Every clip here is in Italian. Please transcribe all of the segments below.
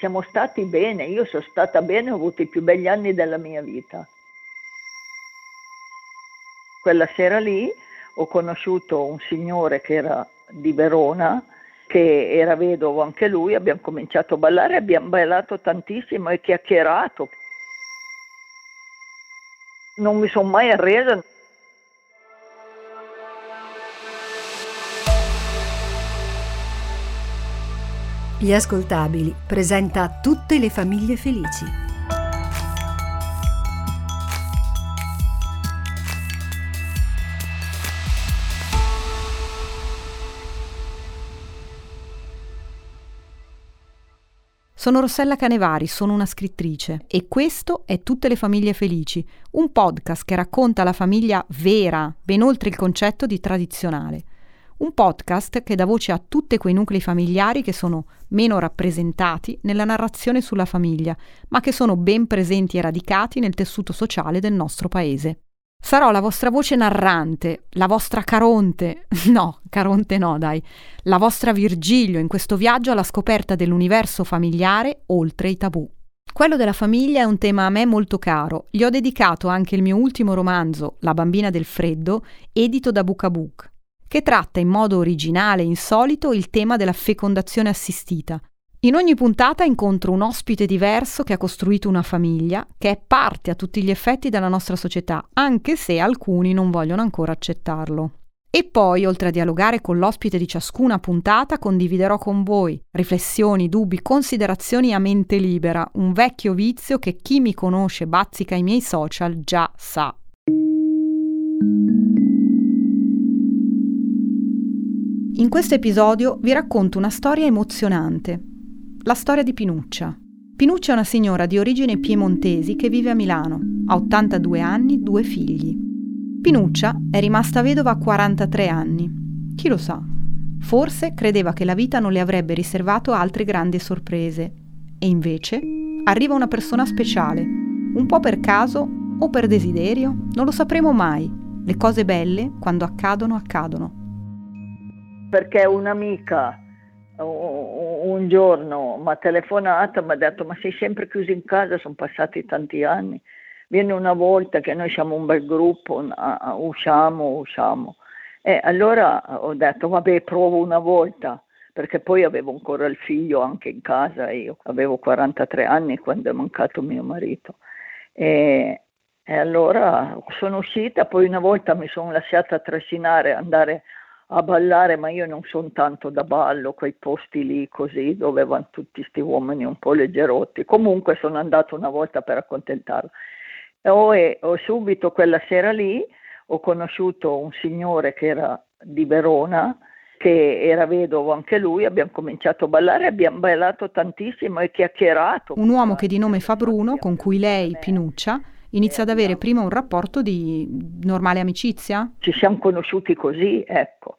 siamo stati bene, io sono stata bene, ho avuto i più begli anni della mia vita. Quella sera lì ho conosciuto un signore che era di Verona, che era vedovo anche lui, abbiamo cominciato a ballare, abbiamo ballato tantissimo e chiacchierato. Non mi sono mai arresa. Gli ascoltabili presenta tutte le famiglie felici. Sono Rossella Canevari, sono una scrittrice e questo è Tutte le famiglie felici, un podcast che racconta la famiglia vera, ben oltre il concetto di tradizionale un podcast che dà voce a tutti quei nuclei familiari che sono meno rappresentati nella narrazione sulla famiglia, ma che sono ben presenti e radicati nel tessuto sociale del nostro paese. Sarò la vostra voce narrante, la vostra Caronte, no, Caronte no, dai, la vostra Virgilio in questo viaggio alla scoperta dell'universo familiare oltre i tabù. Quello della famiglia è un tema a me molto caro. Gli ho dedicato anche il mio ultimo romanzo, La bambina del freddo, edito da Book a Book che tratta in modo originale e insolito il tema della fecondazione assistita. In ogni puntata incontro un ospite diverso che ha costruito una famiglia, che è parte a tutti gli effetti della nostra società, anche se alcuni non vogliono ancora accettarlo. E poi, oltre a dialogare con l'ospite di ciascuna puntata, condividerò con voi riflessioni, dubbi, considerazioni a mente libera, un vecchio vizio che chi mi conosce bazzica i miei social già sa. In questo episodio vi racconto una storia emozionante, la storia di Pinuccia. Pinuccia è una signora di origini piemontesi che vive a Milano, ha 82 anni, due figli. Pinuccia è rimasta vedova a 43 anni. Chi lo sa? Forse credeva che la vita non le avrebbe riservato altre grandi sorprese. E invece arriva una persona speciale, un po' per caso o per desiderio, non lo sapremo mai. Le cose belle, quando accadono, accadono perché un'amica un giorno mi ha telefonato mi ha detto ma sei sempre chiuso in casa, sono passati tanti anni, vieni una volta che noi siamo un bel gruppo, usciamo, usciamo. E allora ho detto vabbè provo una volta, perché poi avevo ancora il figlio anche in casa, io avevo 43 anni quando è mancato mio marito. E, e allora sono uscita, poi una volta mi sono lasciata trascinare, andare a ballare, ma io non sono tanto da ballo, quei posti lì così dove vanno tutti questi uomini un po' leggerotti. Comunque sono andato una volta per accontentarlo. E ho subito quella sera lì ho conosciuto un signore che era di Verona, che era vedovo anche lui, abbiamo cominciato a ballare, abbiamo ballato tantissimo e chiacchierato. Un uomo che di nome fa Bruno, con cui lei, Pinuccia, inizia ad avere prima un rapporto di normale amicizia? Ci siamo conosciuti così, ecco.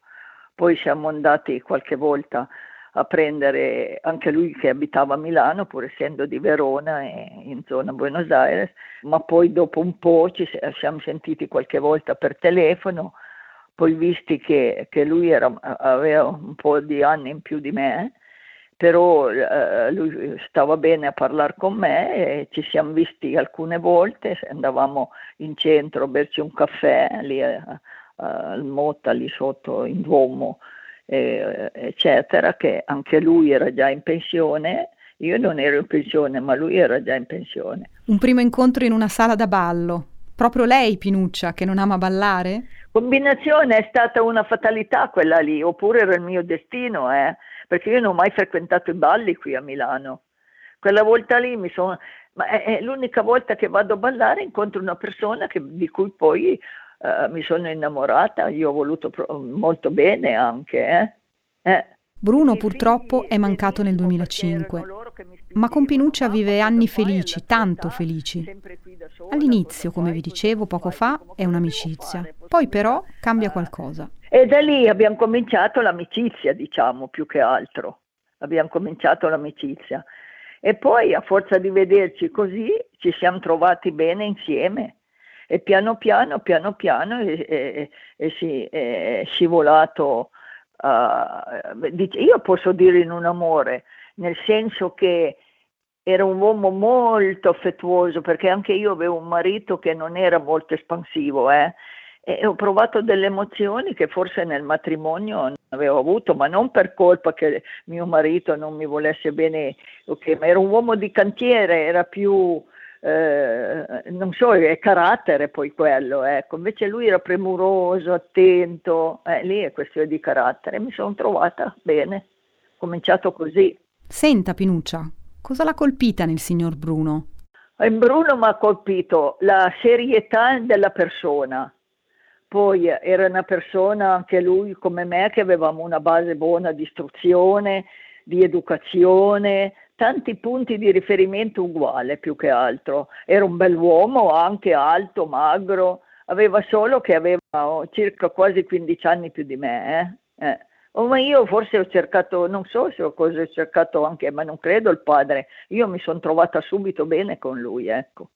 Poi siamo andati qualche volta a prendere anche lui che abitava a Milano, pur essendo di Verona e in zona Buenos Aires, ma poi dopo un po' ci siamo sentiti qualche volta per telefono, poi visti che, che lui era, aveva un po' di anni in più di me, però eh, lui stava bene a parlare con me e ci siamo visti alcune volte, andavamo in centro a berci un caffè lì a, al Motta lì sotto in Duomo, eh, eccetera, che anche lui era già in pensione. Io non ero in pensione, ma lui era già in pensione. Un primo incontro in una sala da ballo. Proprio lei, Pinuccia, che non ama ballare? Combinazione è stata una fatalità quella lì, oppure era il mio destino, eh? perché io non ho mai frequentato i balli qui a Milano. Quella volta lì mi sono... Ma è, è l'unica volta che vado a ballare incontro una persona che, di cui poi eh, mi sono innamorata, gli ho voluto pro- molto bene anche. Eh? Eh. Bruno purtroppo è mancato nel 2005, ma con Pinuccia vive anni felici, tanto felici. All'inizio, come vi dicevo poco fa, è un'amicizia, poi però cambia qualcosa. E da lì abbiamo cominciato l'amicizia, diciamo, più che altro. Abbiamo cominciato l'amicizia. E poi, a forza di vederci così, ci siamo trovati bene insieme e piano piano, piano piano è, è, è, è scivolato. Uh, io posso dire in un amore, nel senso che era un uomo molto affettuoso perché anche io avevo un marito che non era molto espansivo eh? e ho provato delle emozioni che forse nel matrimonio non avevo avuto, ma non per colpa che mio marito non mi volesse bene, okay, ma era un uomo di cantiere, era più, eh, non so, è carattere poi quello, ecco. invece lui era premuroso, attento, eh, lì è questione di carattere, mi sono trovata bene, ho cominciato così. Senta Pinuccia, cosa l'ha colpita nel signor Bruno? In Bruno mi ha colpito la serietà della persona, poi era una persona, anche lui come me, che avevamo una base buona di istruzione, di educazione, tanti punti di riferimento uguali più che altro. Era un bell'uomo, anche alto, magro, aveva solo che aveva circa quasi 15 anni più di me. Eh? Eh. Oh, ma io forse ho cercato, non so se ho ho cercato anche, ma non credo il padre. Io mi sono trovata subito bene con lui, ecco.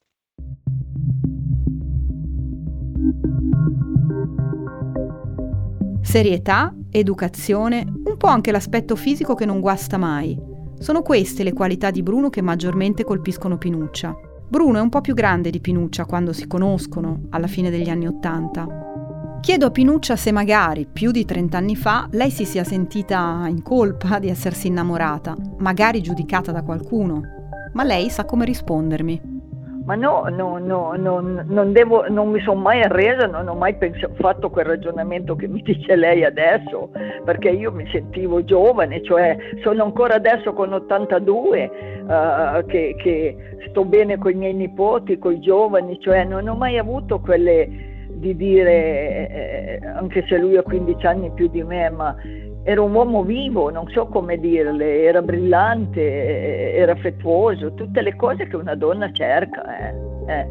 Serietà, educazione, un po' anche l'aspetto fisico che non guasta mai. Sono queste le qualità di Bruno che maggiormente colpiscono Pinuccia. Bruno è un po' più grande di Pinuccia quando si conoscono, alla fine degli anni Ottanta. Chiedo a Pinuccia se magari, più di 30 anni fa, lei si sia sentita in colpa di essersi innamorata, magari giudicata da qualcuno. Ma lei sa come rispondermi ma no, no, no, no non, devo, non, mi sono mai arresa, non ho mai pensato, fatto quel ragionamento che mi dice lei adesso, perché io mi sentivo giovane, cioè sono ancora adesso con 82 uh, eh, che, che, sto bene con i miei nipoti, con i giovani, cioè non ho mai avuto quelle di dire, eh, anche se lui ha 15 anni più di me, ma era un uomo vivo, non so come dirle, era brillante, era affettuoso, tutte le cose che una donna cerca. Eh. Eh.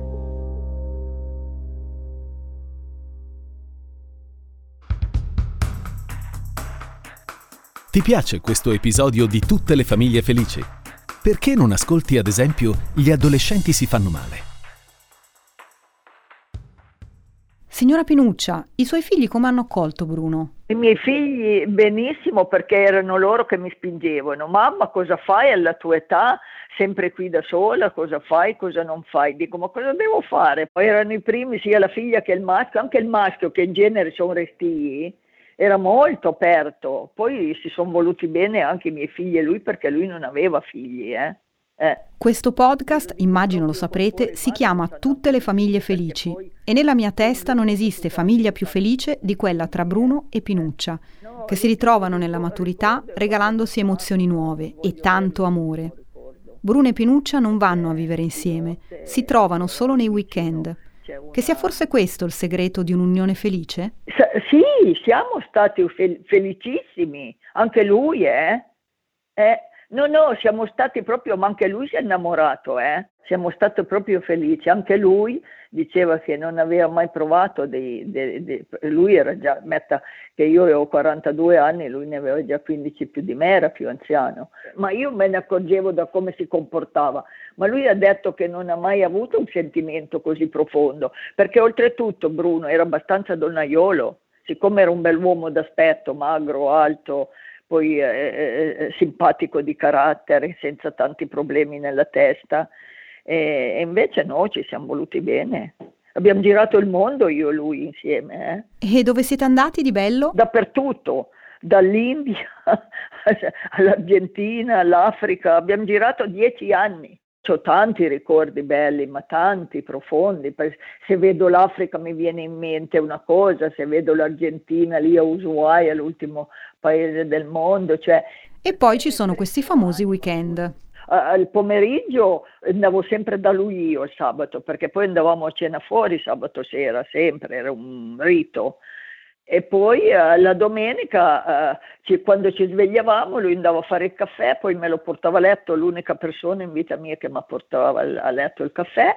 Ti piace questo episodio di Tutte le famiglie felici? Perché non ascolti ad esempio Gli adolescenti si fanno male? Signora Pinuccia, i suoi figli come hanno accolto Bruno? I miei figli benissimo perché erano loro che mi spingevano. Mamma, cosa fai alla tua età? Sempre qui da sola, cosa fai, cosa non fai? Dico, ma cosa devo fare? Poi erano i primi, sia la figlia che il maschio, anche il maschio che in genere sono restii, era molto aperto. Poi si sono voluti bene anche i miei figli e lui perché lui non aveva figli, eh. Questo podcast, immagino lo saprete, si chiama Tutte le famiglie felici e nella mia testa non esiste famiglia più felice di quella tra Bruno e Pinuccia, che si ritrovano nella maturità regalandosi emozioni nuove e tanto amore. Bruno e Pinuccia non vanno a vivere insieme, si trovano solo nei weekend. Che sia forse questo il segreto di un'unione felice? sì, siamo stati fel- felicissimi, anche lui, eh? eh No, no, siamo stati proprio, ma anche lui si è innamorato, eh? siamo stati proprio felici. Anche lui diceva che non aveva mai provato, dei, dei, dei, lui era già, metta che io avevo 42 anni, lui ne aveva già 15 più di me, era più anziano, ma io me ne accorgevo da come si comportava. Ma lui ha detto che non ha mai avuto un sentimento così profondo, perché oltretutto Bruno era abbastanza donnaiolo, siccome era un bell'uomo d'aspetto, magro, alto, poi eh, eh, eh, simpatico di carattere, senza tanti problemi nella testa. E, e, invece no, ci siamo voluti bene. Abbiamo girato il mondo io e lui insieme. Eh. E dove siete andati di bello? Dappertutto, dall'India all'Argentina, all'Africa. Abbiamo girato dieci anni. Ho tanti ricordi belli, ma tanti, profondi. Se vedo l'Africa mi viene in mente una cosa, se vedo l'Argentina lì a Ushuaia, l'ultimo paese del mondo. Cioè... E poi ci sono questi famosi weekend. Al pomeriggio andavo sempre da lui io il sabato, perché poi andavamo a cena fuori sabato sera, sempre, era un rito. E poi eh, la domenica, eh, quando ci svegliavamo, lui andava a fare il caffè, poi me lo portava a letto, l'unica persona in vita mia che mi portava a letto il caffè.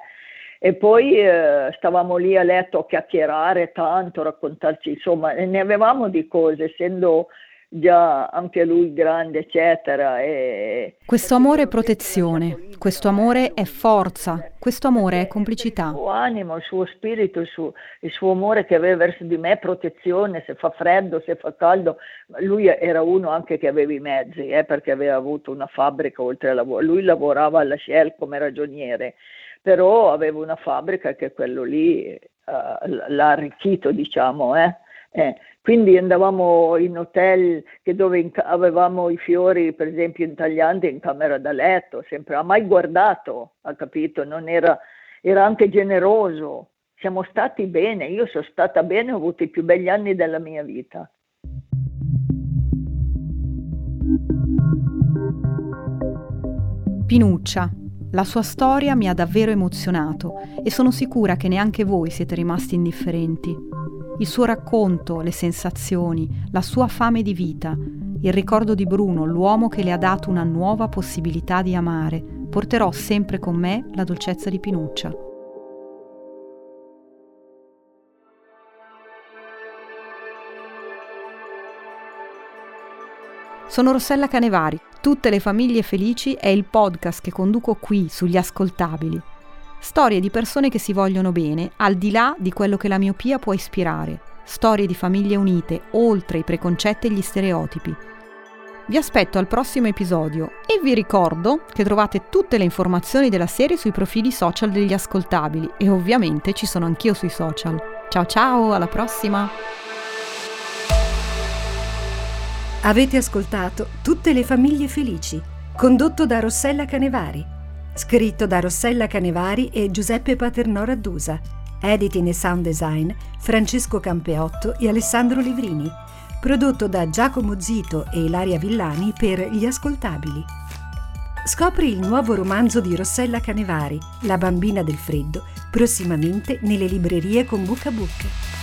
E poi eh, stavamo lì a letto a chiacchierare tanto, raccontarci, insomma, ne avevamo di cose, essendo già anche lui grande, eccetera. E... Questo amore è protezione, questo amore è forza, questo amore è complicità. Il suo animo, il suo spirito, il suo, il suo amore che aveva verso di me, protezione, se fa freddo, se fa caldo. Lui era uno anche che aveva i mezzi, eh, perché aveva avuto una fabbrica oltre al lavoro. Lui lavorava alla Shell come ragioniere, però aveva una fabbrica che quello lì uh, l'ha arricchito, diciamo. Eh. Eh, quindi andavamo in hotel dove in, avevamo i fiori, per esempio in Tagliande, in camera da letto, sempre ha mai guardato, ha capito, era, era anche generoso. Siamo stati bene, io sono stata bene, ho avuto i più begli anni della mia vita. Pinuccia, la sua storia mi ha davvero emozionato e sono sicura che neanche voi siete rimasti indifferenti. Il suo racconto, le sensazioni, la sua fame di vita, il ricordo di Bruno, l'uomo che le ha dato una nuova possibilità di amare, porterò sempre con me la dolcezza di Pinuccia. Sono Rossella Canevari, Tutte le famiglie felici è il podcast che conduco qui sugli ascoltabili. Storie di persone che si vogliono bene, al di là di quello che la miopia può ispirare. Storie di famiglie unite, oltre i preconcetti e gli stereotipi. Vi aspetto al prossimo episodio e vi ricordo che trovate tutte le informazioni della serie sui profili social degli ascoltabili e ovviamente ci sono anch'io sui social. Ciao ciao, alla prossima! Avete ascoltato Tutte le famiglie felici, condotto da Rossella Canevari, scritto da Rossella Canevari e Giuseppe Paternò Raddusa, editing e sound design Francesco Campeotto e Alessandro Livrini, prodotto da Giacomo Zito e Ilaria Villani per Gli Ascoltabili. Scopri il nuovo romanzo di Rossella Canevari, La bambina del freddo, prossimamente nelle librerie con Book a Book.